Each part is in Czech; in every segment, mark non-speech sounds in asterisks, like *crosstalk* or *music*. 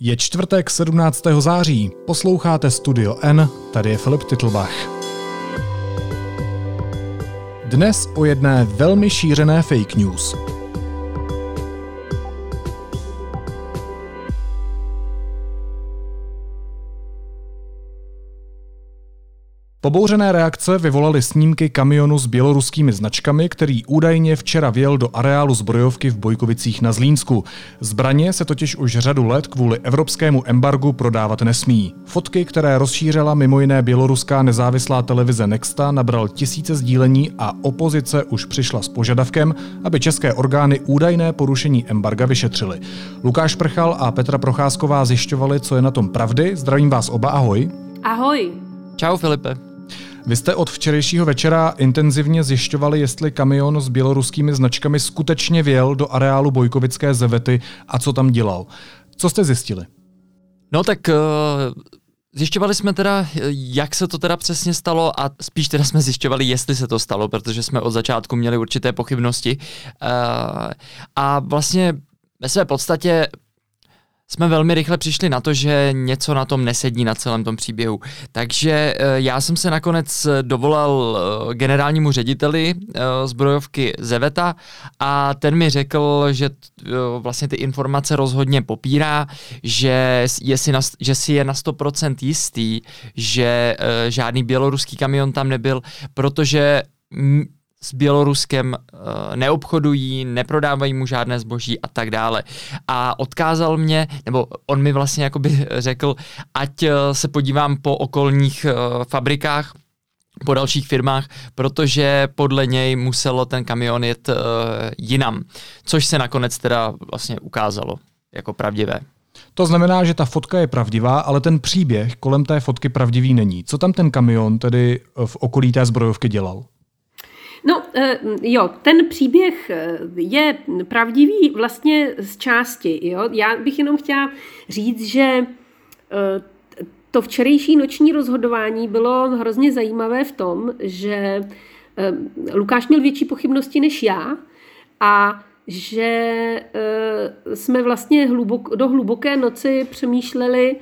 Je čtvrtek 17. září, posloucháte Studio N, tady je Filip Titlbach. Dnes o jedné velmi šířené fake news – Pobouřené reakce vyvolaly snímky kamionu s běloruskými značkami, který údajně včera vjel do areálu zbrojovky v Bojkovicích na Zlínsku. Zbraně se totiž už řadu let kvůli evropskému embargu prodávat nesmí. Fotky, které rozšířila mimo jiné běloruská nezávislá televize Nexta, nabral tisíce sdílení a opozice už přišla s požadavkem, aby české orgány údajné porušení embarga vyšetřily. Lukáš Prchal a Petra Procházková zjišťovali, co je na tom pravdy. Zdravím vás oba, ahoj. Ahoj. Čau Filipe. Vy jste od včerejšího večera intenzivně zjišťovali, jestli kamion s běloruskými značkami skutečně vjel do areálu Bojkovické zevety a co tam dělal. Co jste zjistili? No tak uh... Zjišťovali jsme teda, jak se to teda přesně stalo a spíš teda jsme zjišťovali, jestli se to stalo, protože jsme od začátku měli určité pochybnosti. Uh, a vlastně ve své podstatě jsme velmi rychle přišli na to, že něco na tom nesedí na celém tom příběhu. Takže eh, já jsem se nakonec dovolal eh, generálnímu řediteli eh, zbrojovky Zeveta a ten mi řekl, že vlastně ty informace rozhodně popírá, že je si, na, že si je na 100% jistý, že žádný běloruský kamion tam nebyl, protože s Běloruskem uh, neobchodují, neprodávají mu žádné zboží a tak dále. A odkázal mě, nebo on mi vlastně jakoby řekl, ať uh, se podívám po okolních uh, fabrikách, po dalších firmách, protože podle něj muselo ten kamion jet uh, jinam, což se nakonec teda vlastně ukázalo jako pravdivé. To znamená, že ta fotka je pravdivá, ale ten příběh kolem té fotky pravdivý není. Co tam ten kamion tedy v okolí té zbrojovky dělal? No eh, jo, ten příběh eh, je pravdivý vlastně z části. Jo? Já bych jenom chtěla říct, že eh, to včerejší noční rozhodování bylo hrozně zajímavé v tom, že Lukáš měl větší pochybnosti než já a že jsme vlastně hlubok, do hluboké noci přemýšleli,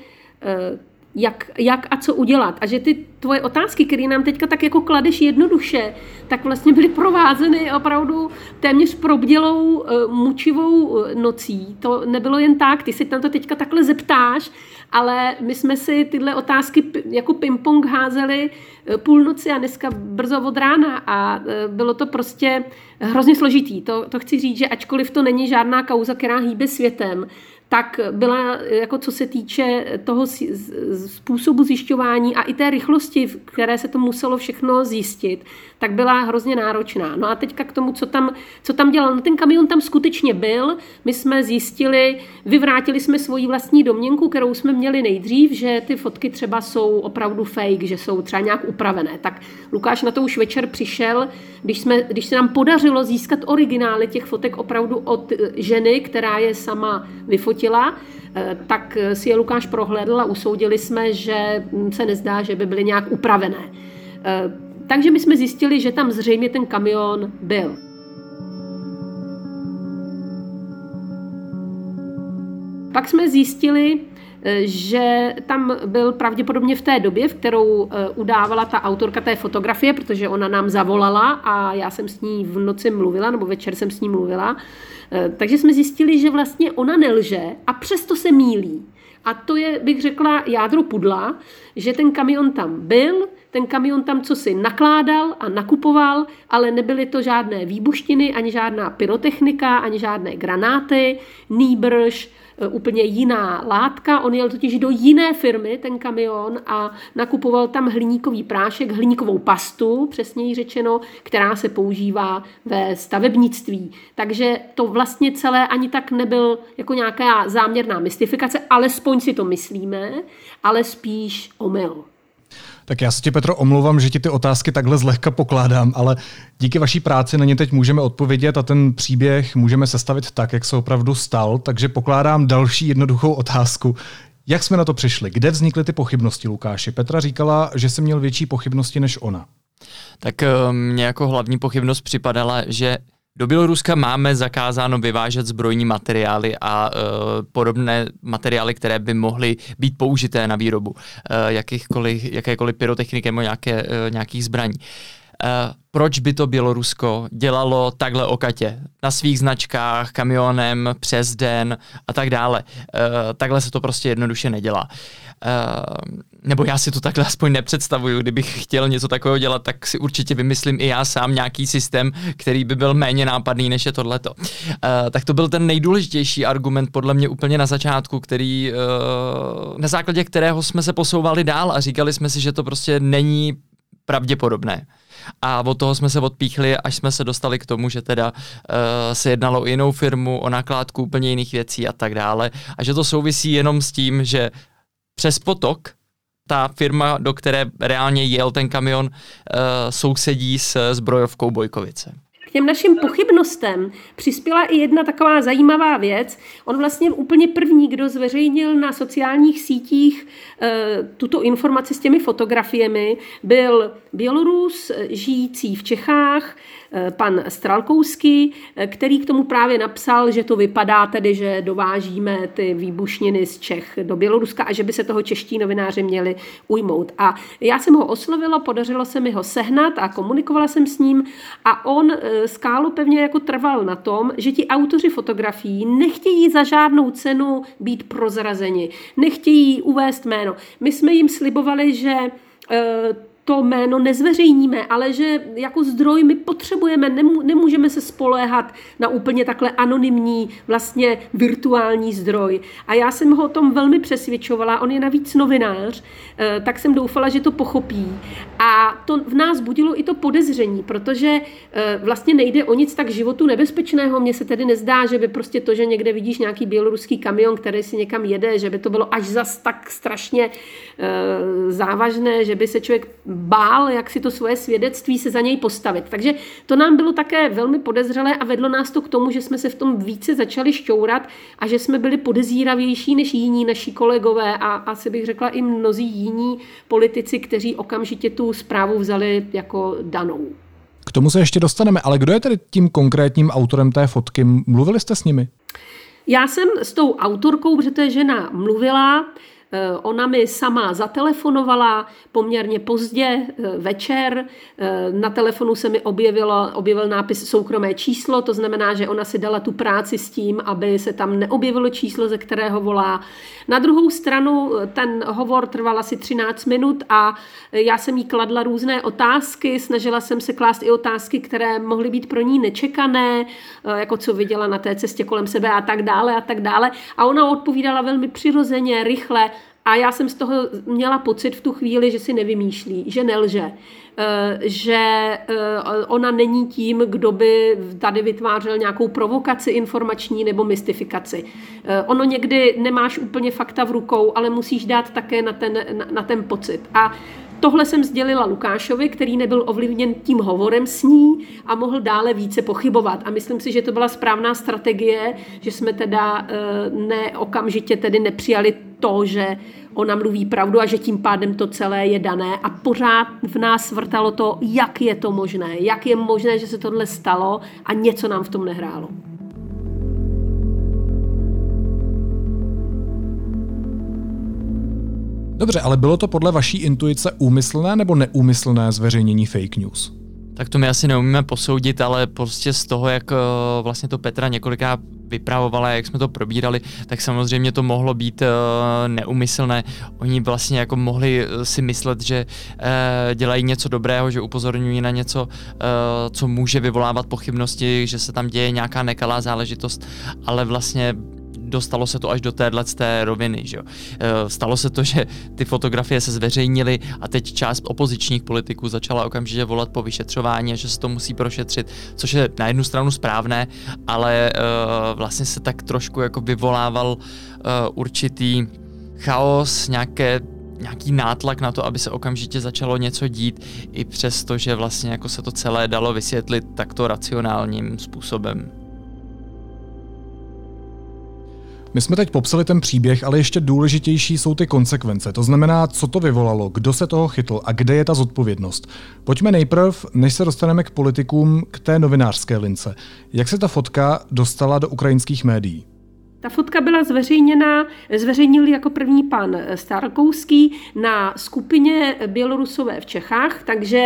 jak, jak a co udělat. A že ty tvoje otázky, které nám teďka tak jako kladeš jednoduše, tak vlastně byly provázeny opravdu téměř probdělou eh, mučivou eh, nocí. To nebylo jen tak, ty si tam to teďka takhle zeptáš, ale my jsme si tyhle otázky jako ping-pong házeli eh, půlnoci a dneska brzo od rána a bylo to prostě hrozně složitý. To, to chci říct, že ačkoliv to není žádná kauza, která hýbe světem, tak byla, jako co se týče toho způsobu zjišťování a i té rychlosti, v které se to muselo všechno zjistit, tak byla hrozně náročná. No a teďka k tomu, co tam, co tam dělal. No ten kamion tam skutečně byl, my jsme zjistili, vyvrátili jsme svoji vlastní domněnku, kterou jsme měli nejdřív, že ty fotky třeba jsou opravdu fake, že jsou třeba nějak upravené. Tak Lukáš na to už večer přišel, když, jsme, když se nám podařilo získat originály těch fotek opravdu od ženy, která je sama vyfotila, eh, tak si je Lukáš prohlédl a usoudili jsme, že se nezdá, že by byly nějak upravené. Eh, takže my jsme zjistili, že tam zřejmě ten kamion byl. Pak jsme zjistili, že tam byl pravděpodobně v té době, v kterou eh, udávala ta autorka té fotografie, protože ona nám zavolala a já jsem s ní v noci mluvila, nebo večer jsem s ní mluvila. Eh, takže jsme zjistili, že vlastně ona nelže a přesto se mílí. A to je, bych řekla, jádro pudla, že ten kamion tam byl, ten kamion tam co si nakládal a nakupoval, ale nebyly to žádné výbuštiny, ani žádná pyrotechnika, ani žádné granáty, nýbrž úplně jiná látka. On jel totiž do jiné firmy, ten kamion, a nakupoval tam hliníkový prášek, hliníkovou pastu, přesněji řečeno, která se používá ve stavebnictví. Takže to vlastně celé ani tak nebyl jako nějaká záměrná mystifikace, alespoň si to myslíme, ale spíš omyl. Tak já se ti, Petro, omlouvám, že ti ty otázky takhle zlehka pokládám, ale díky vaší práci na ně teď můžeme odpovědět a ten příběh můžeme sestavit tak, jak se opravdu stal. Takže pokládám další jednoduchou otázku. Jak jsme na to přišli? Kde vznikly ty pochybnosti, Lukáši? Petra říkala, že jsem měl větší pochybnosti než ona. Tak eh, mě jako hlavní pochybnost připadala, že do Běloruska máme zakázáno vyvážet zbrojní materiály a uh, podobné materiály, které by mohly být použité na výrobu uh, jakýchkoliv, jakékoliv pyrotechniky nebo nějaké, uh, nějakých zbraní. Uh, proč by to Bělorusko dělalo takhle okatě? Na svých značkách, kamionem, přes den a tak dále. Uh, takhle se to prostě jednoduše nedělá. Uh, nebo já si to takhle aspoň nepředstavuju, kdybych chtěl něco takového dělat, tak si určitě vymyslím i já sám nějaký systém, který by byl méně nápadný, než je tohleto. Uh, tak to byl ten nejdůležitější argument podle mě úplně na začátku, který, uh, na základě kterého jsme se posouvali dál a říkali jsme si, že to prostě není pravděpodobné. A od toho jsme se odpíchli, až jsme se dostali k tomu, že teda uh, se jednalo o jinou firmu, o nakládku úplně jiných věcí a tak dále. A že to souvisí jenom s tím, že přes potok ta firma, do které reálně jel ten kamion, uh, sousedí s zbrojovkou Bojkovice. K těm našim pochybnostem přispěla i jedna taková zajímavá věc. On vlastně úplně první, kdo zveřejnil na sociálních sítích e, tuto informaci s těmi fotografiemi, byl Bělorus žijící v Čechách, Eh, pan Stralkouský, eh, který k tomu právě napsal, že to vypadá tedy, že dovážíme ty výbušniny z Čech do Běloruska a že by se toho čeští novináři měli ujmout. A já jsem ho oslovila, podařilo se mi ho sehnat a komunikovala jsem s ním a on eh, skálu pevně jako trval na tom, že ti autoři fotografií nechtějí za žádnou cenu být prozrazeni, nechtějí uvést jméno. My jsme jim slibovali, že to jméno nezveřejníme, ale že jako zdroj my potřebujeme, nemů, nemůžeme se spoléhat na úplně takhle anonymní, vlastně virtuální zdroj. A já jsem ho o tom velmi přesvědčovala, on je navíc novinář, eh, tak jsem doufala, že to pochopí. A to v nás budilo i to podezření, protože eh, vlastně nejde o nic tak životu nebezpečného. Mně se tedy nezdá, že by prostě to, že někde vidíš nějaký běloruský kamion, který si někam jede, že by to bylo až zas tak strašně eh, závažné, že by se člověk bál, jak si to svoje svědectví se za něj postavit. Takže to nám bylo také velmi podezřelé a vedlo nás to k tomu, že jsme se v tom více začali šťourat a že jsme byli podezíravější než jiní naši kolegové a asi bych řekla i mnozí jiní politici, kteří okamžitě tu zprávu vzali jako danou. K tomu se ještě dostaneme, ale kdo je tedy tím konkrétním autorem té fotky? Mluvili jste s nimi? Já jsem s tou autorkou, protože to je žena, mluvila. Eh, ona mi sama zatelefonovala poměrně pozdě eh, večer. Eh, na telefonu se mi objevilo, objevil nápis soukromé číslo, to znamená, že ona si dala tu práci s tím, aby se tam neobjevilo číslo, ze kterého volá. Na druhou stranu ten hovor trval asi 13 minut a já jsem jí kladla různé otázky, snažila jsem se klást i otázky, které mohly být pro ní nečekané, jako co viděla na té cestě kolem sebe a tak dále a tak dále. A ona odpovídala velmi přirozeně, rychle a já jsem z toho měla pocit v tu chvíli, že si nevymýšlí, že nelže, eh, že eh, ona není tím, kdo by tady vytvářel nějakou provokaci informační nebo mystifikaci. Eh, ono někdy nemáš úplně fakta v rukou, ale musíš dát také na ten, na, na ten pocit. A Tohle jsem sdělila Lukášovi, který nebyl ovlivněn tím hovorem s ní a mohl dále více pochybovat. A myslím si, že to byla správná strategie, že jsme teda ne okamžitě tedy nepřijali to, že ona mluví pravdu a že tím pádem to celé je dané a pořád v nás vrtalo to, jak je to možné, jak je možné, že se tohle stalo a něco nám v tom nehrálo. Dobře, ale bylo to podle vaší intuice úmyslné nebo neúmyslné zveřejnění fake news? Tak to my asi neumíme posoudit, ale prostě z toho, jak eh, vlastně to Petra několikrát vypravovala, jak jsme to probírali, tak samozřejmě to mohlo být uh, neumyslné. Oni vlastně jako mohli eh, si myslet, že dělají něco dobrého, že upozorňují na něco, co může vyvolávat pochybnosti, že se tam děje nějaká nekalá záležitost, ale vlastně dostalo se to až do téhle té roviny. Že jo. E, stalo se to, že ty fotografie se zveřejnily a teď část opozičních politiků začala okamžitě volat po vyšetřování, že se to musí prošetřit, což je na jednu stranu správné, ale uh, vlastně se tak trošku jako vyvolával uh, určitý chaos, nějaké nějaký nátlak na to, aby se okamžitě začalo něco dít, i přesto, že vlastně jako se to celé dalo vysvětlit takto racionálním způsobem. My jsme teď popsali ten příběh, ale ještě důležitější jsou ty konsekvence. To znamená, co to vyvolalo, kdo se toho chytl a kde je ta zodpovědnost. Pojďme nejprv, než se dostaneme k politikům, k té novinářské lince. Jak se ta fotka dostala do ukrajinských médií? Ta fotka byla zveřejněna, zveřejnil jako první pan Starkouský na skupině Bělorusové v Čechách, takže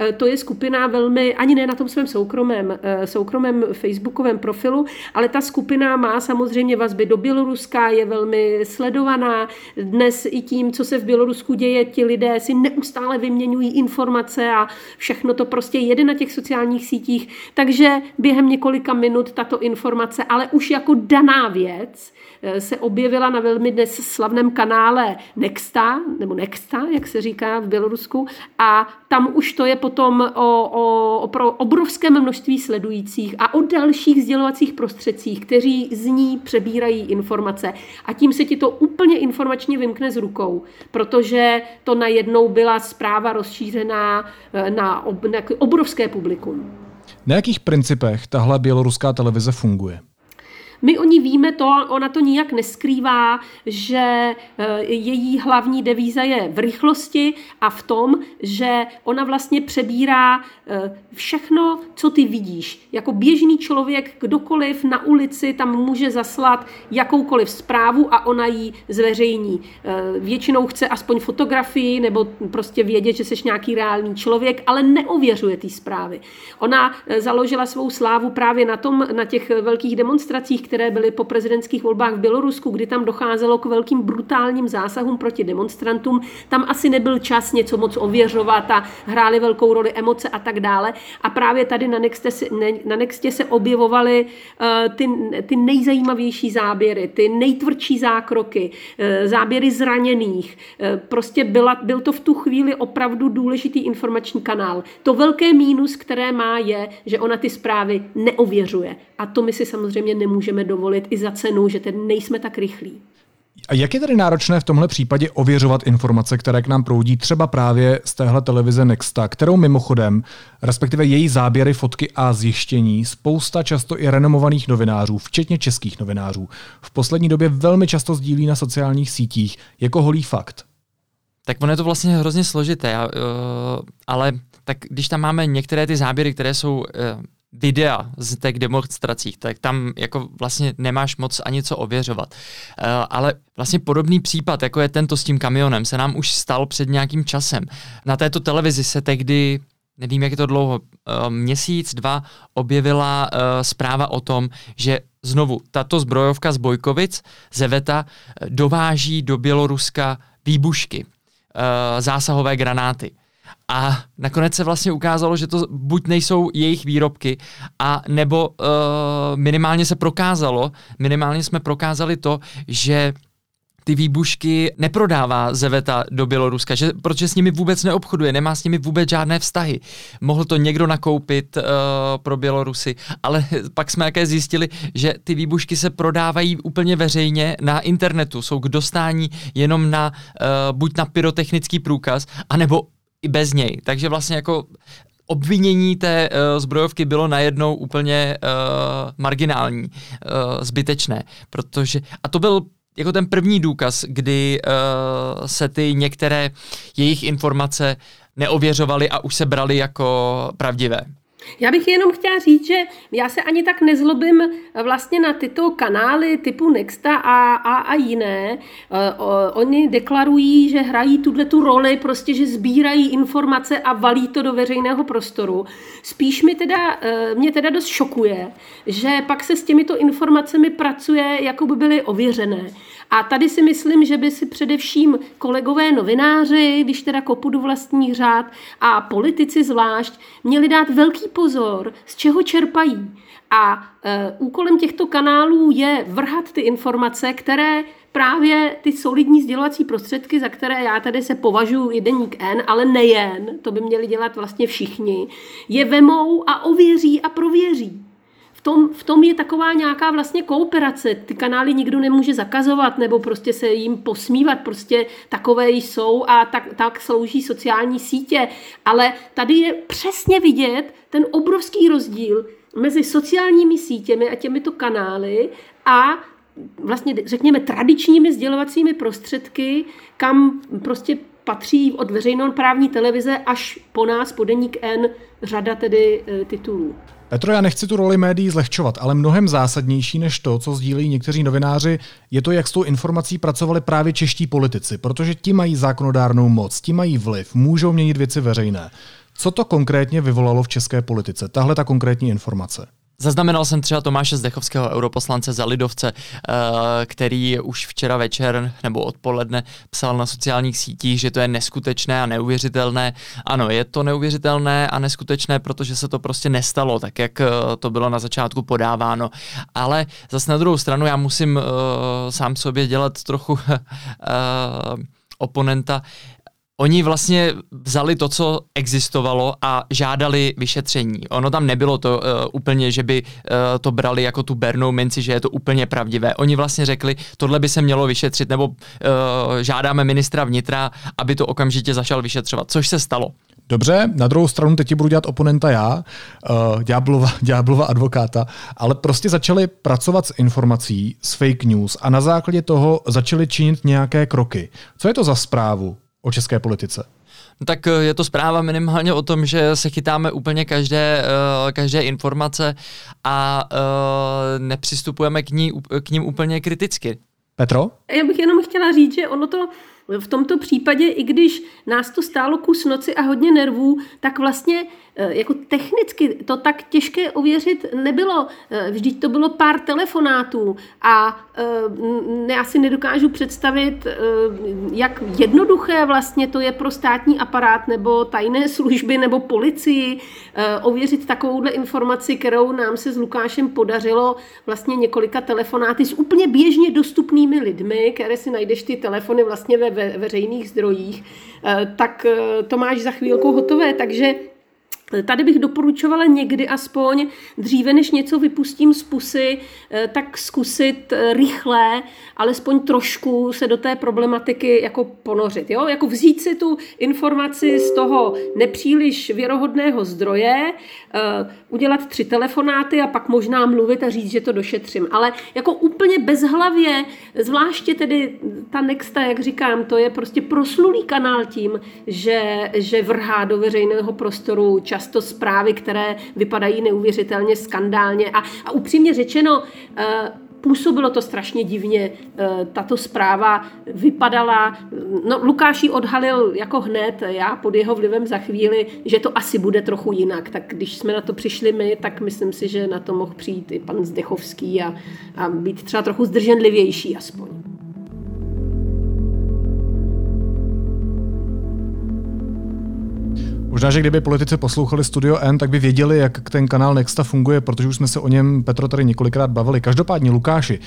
e, to je skupina velmi, ani ne na tom svém soukromém, e, soukromém facebookovém profilu, ale ta skupina má samozřejmě vazby do Běloruska, je velmi sledovaná. Dnes i tím, co se v Bělorusku děje, ti lidé si neustále vyměňují informace a všechno to prostě jede na těch sociálních sítích, takže během několika minut tato informace, ale už jako daná věc, věc eh, se objevila na velmi dnes slavném kanále Nexta, nebo Nexta, jak se říká v Bělorusku, a tam už to je potom o, o, o obrovském množství sledujících a o dalších sdělovacích prostředcích, kteří z ní přebírají informace. A tím se ti to úplně informačně vymkne z rukou, protože to najednou byla zpráva rozšířená eh, na, ob, na obrovské publikum. Na jakých principech tahle běloruská televize funguje? My o ní víme to, ona to nijak neskrývá, že eh, její hlavní devíza je v rychlosti a v tom, že ona vlastně přebírá eh, všechno, co ty vidíš. Jako běžný člověk, kdokoliv na ulici tam může zaslat jakoukoliv zprávu a ona ji zveřejní. Eh, většinou chce aspoň fotografii nebo prostě vědět, že jsi nějaký reálný člověk, ale neověřuje ty zprávy. Ona založila svou slávu právě na tom, na těch velkých demonstracích, které byly po prezidentských volbách v Bělorusku, kdy tam docházelo k velkým brutálním zásahům proti demonstrantům. Tam asi nebyl čas něco moc ověřovat a hrály velkou roli emoce a tak dále. A právě tady na Nextě, na Nextě se objevovaly uh, ty, ty nejzajímavější záběry, ty nejtvrdší zákroky, uh, záběry zraněných. Uh, prostě byla, byl to v tu chvíli opravdu důležitý informační kanál. To velké mínus, které má, je, že ona ty zprávy neověřuje. A to my si samozřejmě nemůžeme dovolit i za cenu, že tedy nejsme tak rychlí. A jak je tedy náročné v tomhle případě ověřovat informace, které k nám proudí třeba právě z téhle televize Nexta, kterou mimochodem, respektive její záběry, fotky a zjištění, spousta často i renomovaných novinářů, včetně českých novinářů, v poslední době velmi často sdílí na sociálních sítích jako holý fakt? Tak ono je to vlastně hrozně složité, uh, ale tak když tam máme některé ty záběry, které jsou uh, videa z těch demonstracích, tak tam jako vlastně nemáš moc ani co ověřovat. Uh, ale vlastně podobný případ, jako je tento s tím kamionem, se nám už stal před nějakým časem. Na této televizi se tehdy nevím, jak je to dlouho, uh, měsíc, dva, objevila uh, zpráva o tom, že znovu tato zbrojovka z Bojkovic, Zeveta, dováží do Běloruska výbušky, zásahové granáty. A nakonec se vlastně ukázalo, že to buď nejsou jejich výrobky, a nebo uh, minimálně se prokázalo, minimálně jsme prokázali to, že ty výbušky neprodává Zeveta do Běloruska, že, protože s nimi vůbec neobchoduje, nemá s nimi vůbec žádné vztahy. Mohl to někdo nakoupit uh, pro Bělorusy, ale *laughs* pak jsme jaké zjistili, že ty výbušky se prodávají úplně veřejně na internetu, jsou k dostání jenom na uh, buď na pyrotechnický průkaz, anebo i bez něj. Takže vlastně jako obvinění té uh, zbrojovky bylo najednou úplně uh, marginální, uh, zbytečné, protože, a to byl jako ten první důkaz, kdy uh, se ty některé jejich informace neověřovaly a už se brali jako pravdivé. Já bych jenom chtěla říct, že já se ani tak nezlobím vlastně na tyto kanály typu Nexta a, a, a jiné. Oni deklarují, že hrají tuhle tu roli, prostě, že sbírají informace a valí to do veřejného prostoru. Spíš mi teda, e, mě teda dost šokuje, že pak se s těmito informacemi pracuje, jako by byly ověřené. A tady si myslím, že by si především kolegové novináři, když teda kopu do vlastních řád a politici zvlášť, měli dát velký pozor, z čeho čerpají. A e, úkolem těchto kanálů je vrhat ty informace, které právě ty solidní sdělovací prostředky, za které já tady se považuji i deník N, ale nejen, to by měli dělat vlastně všichni, je vemou a ověří a prověří v tom, v tom je taková nějaká vlastně kooperace. Ty kanály nikdo nemůže zakazovat nebo prostě se jim posmívat, prostě takové jsou a tak, tak slouží sociální sítě. Ale tady je přesně vidět ten obrovský rozdíl mezi sociálními sítěmi a těmito kanály a vlastně řekněme tradičními sdělovacími prostředky, kam prostě patří od veřejnoprávní televize až po nás, po deník N, řada tedy e, titulů. Petro, já nechci tu roli médií zlehčovat, ale mnohem zásadnější než to, co sdílejí někteří novináři, je to, jak s tou informací pracovali právě čeští politici, protože ti mají zákonodárnou moc, ti mají vliv, můžou měnit věci veřejné. Co to konkrétně vyvolalo v české politice, tahle ta konkrétní informace? Zaznamenal jsem třeba Tomáše Zdechovského europoslance za Lidovce, eh, který už včera večer nebo odpoledne psal na sociálních sítích, že to je neskutečné a neuvěřitelné. Ano, je to neuvěřitelné a neskutečné, protože se to prostě nestalo, tak jak eh, to bylo na začátku podáváno. Ale zase na druhou stranu já musím uh, sám sobě dělat trochu *laughs* oponenta. Oni vlastně vzali to, co existovalo a žádali vyšetření. Ono tam nebylo to uh, úplně, že by uh, to brali jako tu bernou minci, že je to úplně pravdivé. Oni vlastně řekli, tohle by se mělo vyšetřit, nebo uh, žádáme ministra vnitra, aby to okamžitě začal vyšetřovat, což se stalo. Dobře, na druhou stranu teď budu dělat oponenta já, uh, ďáblova, *laughs* ďáblova advokáta, ale prostě začali pracovat s informací, s fake news a na základě toho začali činit nějaké kroky. Co je to za zprávu? O české politice? No tak eh, je to zpráva minimálně o tom, že se chytáme úplně každé, uh, každé informace a uh, nepřistupujeme k, ní, k ním úplně kriticky. Petro? Já bych jenom chtěla říct, že ono to v tomto případě, i když nás to stálo kus noci a hodně nervů, tak vlastně Eh, jako technicky to tak těžké ověřit nebylo. Eh, vždyť to bylo pár telefonátů a eh, já si nedokážu představit, jak jednoduché vlastně to je pro státní aparát nebo tajné služby nebo policii ověřit takovouhle informaci, kterou nám se s Lukášem podařilo vlastně několika telefonáty s úplně běžně dostupnými lidmi, které si najdeš ty telefony vlastně ve veřejných zdrojích, tak to máš za chvílku hotové, takže Tady bych doporučovala někdy aspoň, dříve než něco vypustím z pusy, eh, tak zkusit eh, rychle, alespoň trošku se do té problematiky jako ponořit. Jo? Jako vzít si tu informaci z toho nepříliš věrohodného zdroje, eh, udělat tři telefonáty a pak možná mluvit a říct, že to došetřím. Ale jako úplně bezhlavě, zvláště tedy ta Nexta, jak říkám, to je prostě proslulý kanál tím, že, že vrhá do veřejného prostoru čas často zprávy, které vypadají neuvěřitelně skandálně a, a upřímně řečeno, uh, působilo to strašně divně. Eh, tato zpráva vypadala, no Lukáš odhalil jako hned, já pod jeho vlivem za chvíli, že to asi bude trochu jinak. Tak když jsme na to přišli my, tak myslím si, že na to mohl přijít i pan Zdechovský a, a být třeba trochu zdrženlivější aspoň. Možná, že kdyby politici poslouchali Studio N, tak by věděli, jak ten kanál Nexta funguje, protože už jsme se o něm, Petro, tady několikrát bavili. Každopádně, Lukáši,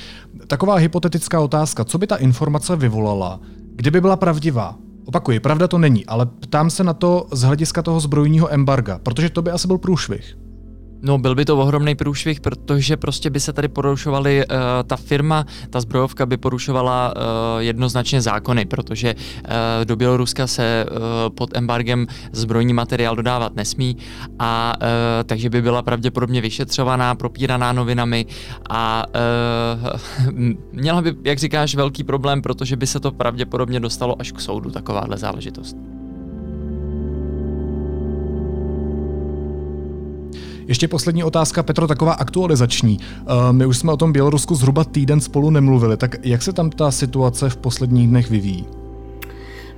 taková hypotetická otázka, co by ta informace vyvolala, kdyby byla pravdivá? Opakuji, pravda to není, ale ptám se na to z hlediska toho zbrojního embarga, protože to by asi byl průšvih. No, byl by to ohromný průšvih, protože prostě by se tady porušovaly, uh, ta firma, ta zbrojovka by porušovala uh, jednoznačně zákony, protože uh, do Běloruska se uh, pod embargem zbrojní materiál dodávat nesmí a uh, takže by byla pravděpodobně vyšetřovaná, propíraná novinami a uh, *laughs* měla by, jak říkáš, velký problém, protože by se to pravděpodobně dostalo až k soudu, takováhle záležitost. Ještě poslední otázka, Petro, taková aktualizační. Eh, my už jsme o tom Bělorusku zhruba týden spolu nemluvili, tak jak se tam ta situace v posledních dnech vyvíjí?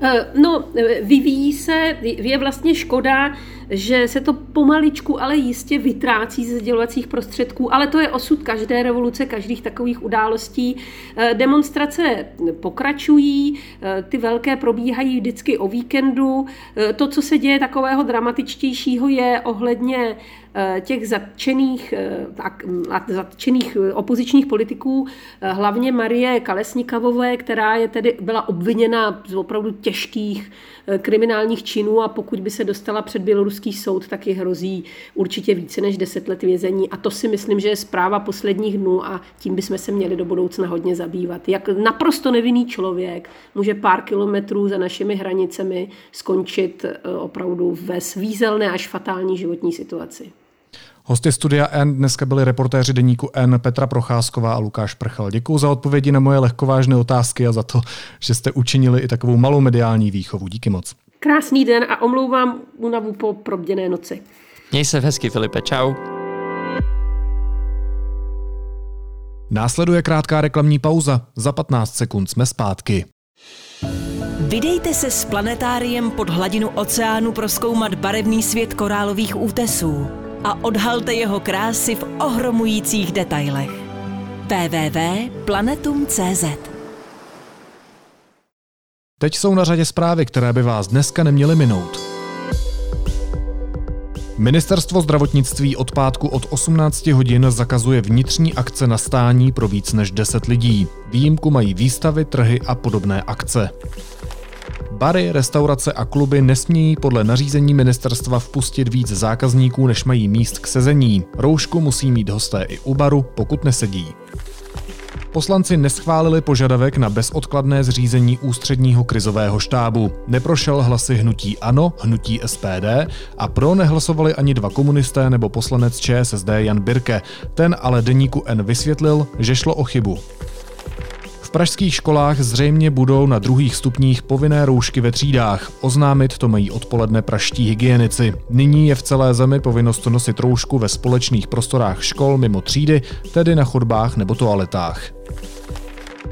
Eh, no, eh, vyvíjí se, je vlastně škoda, že se to pomaličku, ale jistě vytrácí ze sdělovacích prostředků, ale to je osud každé revoluce, každých takových událostí. Demonstrace pokračují, ty velké probíhají vždycky o víkendu. To, co se děje takového dramatičtějšího, je ohledně těch zatčených, zatčených opozičních politiků, hlavně Marie Kalesnikavové, která je tedy byla obviněna z opravdu těžkých kriminálních činů a pokud by se dostala před běloruský soud, tak ji hrozí určitě více než 10 let vězení. A to si myslím, že je zpráva posledních dnů a tím bychom se měli do budoucna hodně zabývat. Jak naprosto nevinný člověk může pár kilometrů za našimi hranicemi skončit opravdu ve svízelné až fatální životní situaci. Hosty studia N dneska byli reportéři deníku N Petra Procházková a Lukáš Prchal. Děkuji za odpovědi na moje lehkovážné otázky a za to, že jste učinili i takovou malou mediální výchovu. Díky moc. Krásný den a omlouvám únavu po probděné noci. Měj se hezky, Filipe. Čau. Následuje krátká reklamní pauza. Za 15 sekund jsme zpátky. Vydejte se s planetáriem pod hladinu oceánu proskoumat barevný svět korálových útesů a odhalte jeho krásy v ohromujících detailech. www.planetum.cz Teď jsou na řadě zprávy, které by vás dneska neměly minout. Ministerstvo zdravotnictví od pátku od 18 hodin zakazuje vnitřní akce na stání pro víc než 10 lidí. Výjimku mají výstavy, trhy a podobné akce. Bary, restaurace a kluby nesmějí podle nařízení ministerstva vpustit víc zákazníků, než mají míst k sezení. Roušku musí mít hosté i u baru, pokud nesedí. Poslanci neschválili požadavek na bezodkladné zřízení ústředního krizového štábu. Neprošel hlasy hnutí ANO, hnutí SPD a pro nehlasovali ani dva komunisté nebo poslanec ČSSD Jan Birke. Ten ale deníku N vysvětlil, že šlo o chybu pražských školách zřejmě budou na druhých stupních povinné roušky ve třídách. Oznámit to mají odpoledne praští hygienici. Nyní je v celé zemi povinnost nosit roušku ve společných prostorách škol mimo třídy, tedy na chodbách nebo toaletách.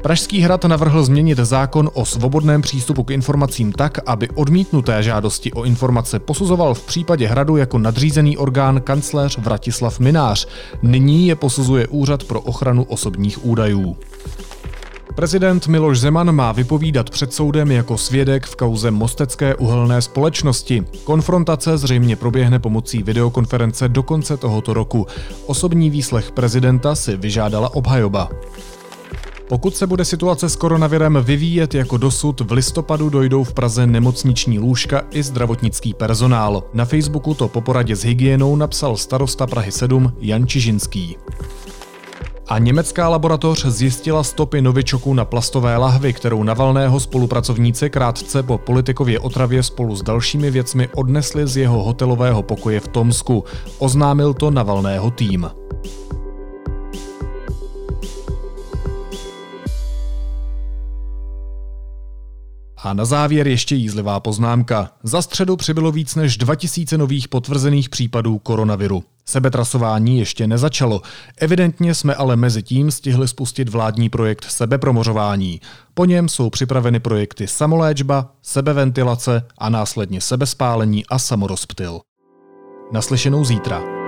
Pražský hrad navrhl změnit zákon o svobodném přístupu k informacím tak, aby odmítnuté žádosti o informace posuzoval v případě hradu jako nadřízený orgán kancléř Vratislav Minář. Nyní je posuzuje Úřad pro ochranu osobních údajů. Prezident Miloš Zeman má vypovídat před soudem jako svědek v kauze Mostecké uhelné společnosti. Konfrontace zřejmě proběhne pomocí videokonference do konce tohoto roku. Osobní výslech prezidenta si vyžádala obhajoba. Pokud se bude situace s koronavirem vyvíjet jako dosud, v listopadu dojdou v Praze nemocniční lůžka i zdravotnický personál. Na Facebooku to po poradě s hygienou napsal starosta Prahy 7 Jan Čižinský. A německá laboratoř zjistila stopy novičoku na plastové lahvi, kterou Navalného spolupracovníci krátce po politikově otravě spolu s dalšími věcmi odnesli z jeho hotelového pokoje v Tomsku. Oznámil to Navalného tým. A na závěr ještě jízlivá poznámka. Za středu přibylo víc než 2000 nových potvrzených případů koronaviru. Sebetrasování ještě nezačalo. Evidentně jsme ale mezi tím stihli spustit vládní projekt sebepromořování. Po něm jsou připraveny projekty samoléčba, sebeventilace a následně sebespálení a samorozptyl. Naslyšenou zítra.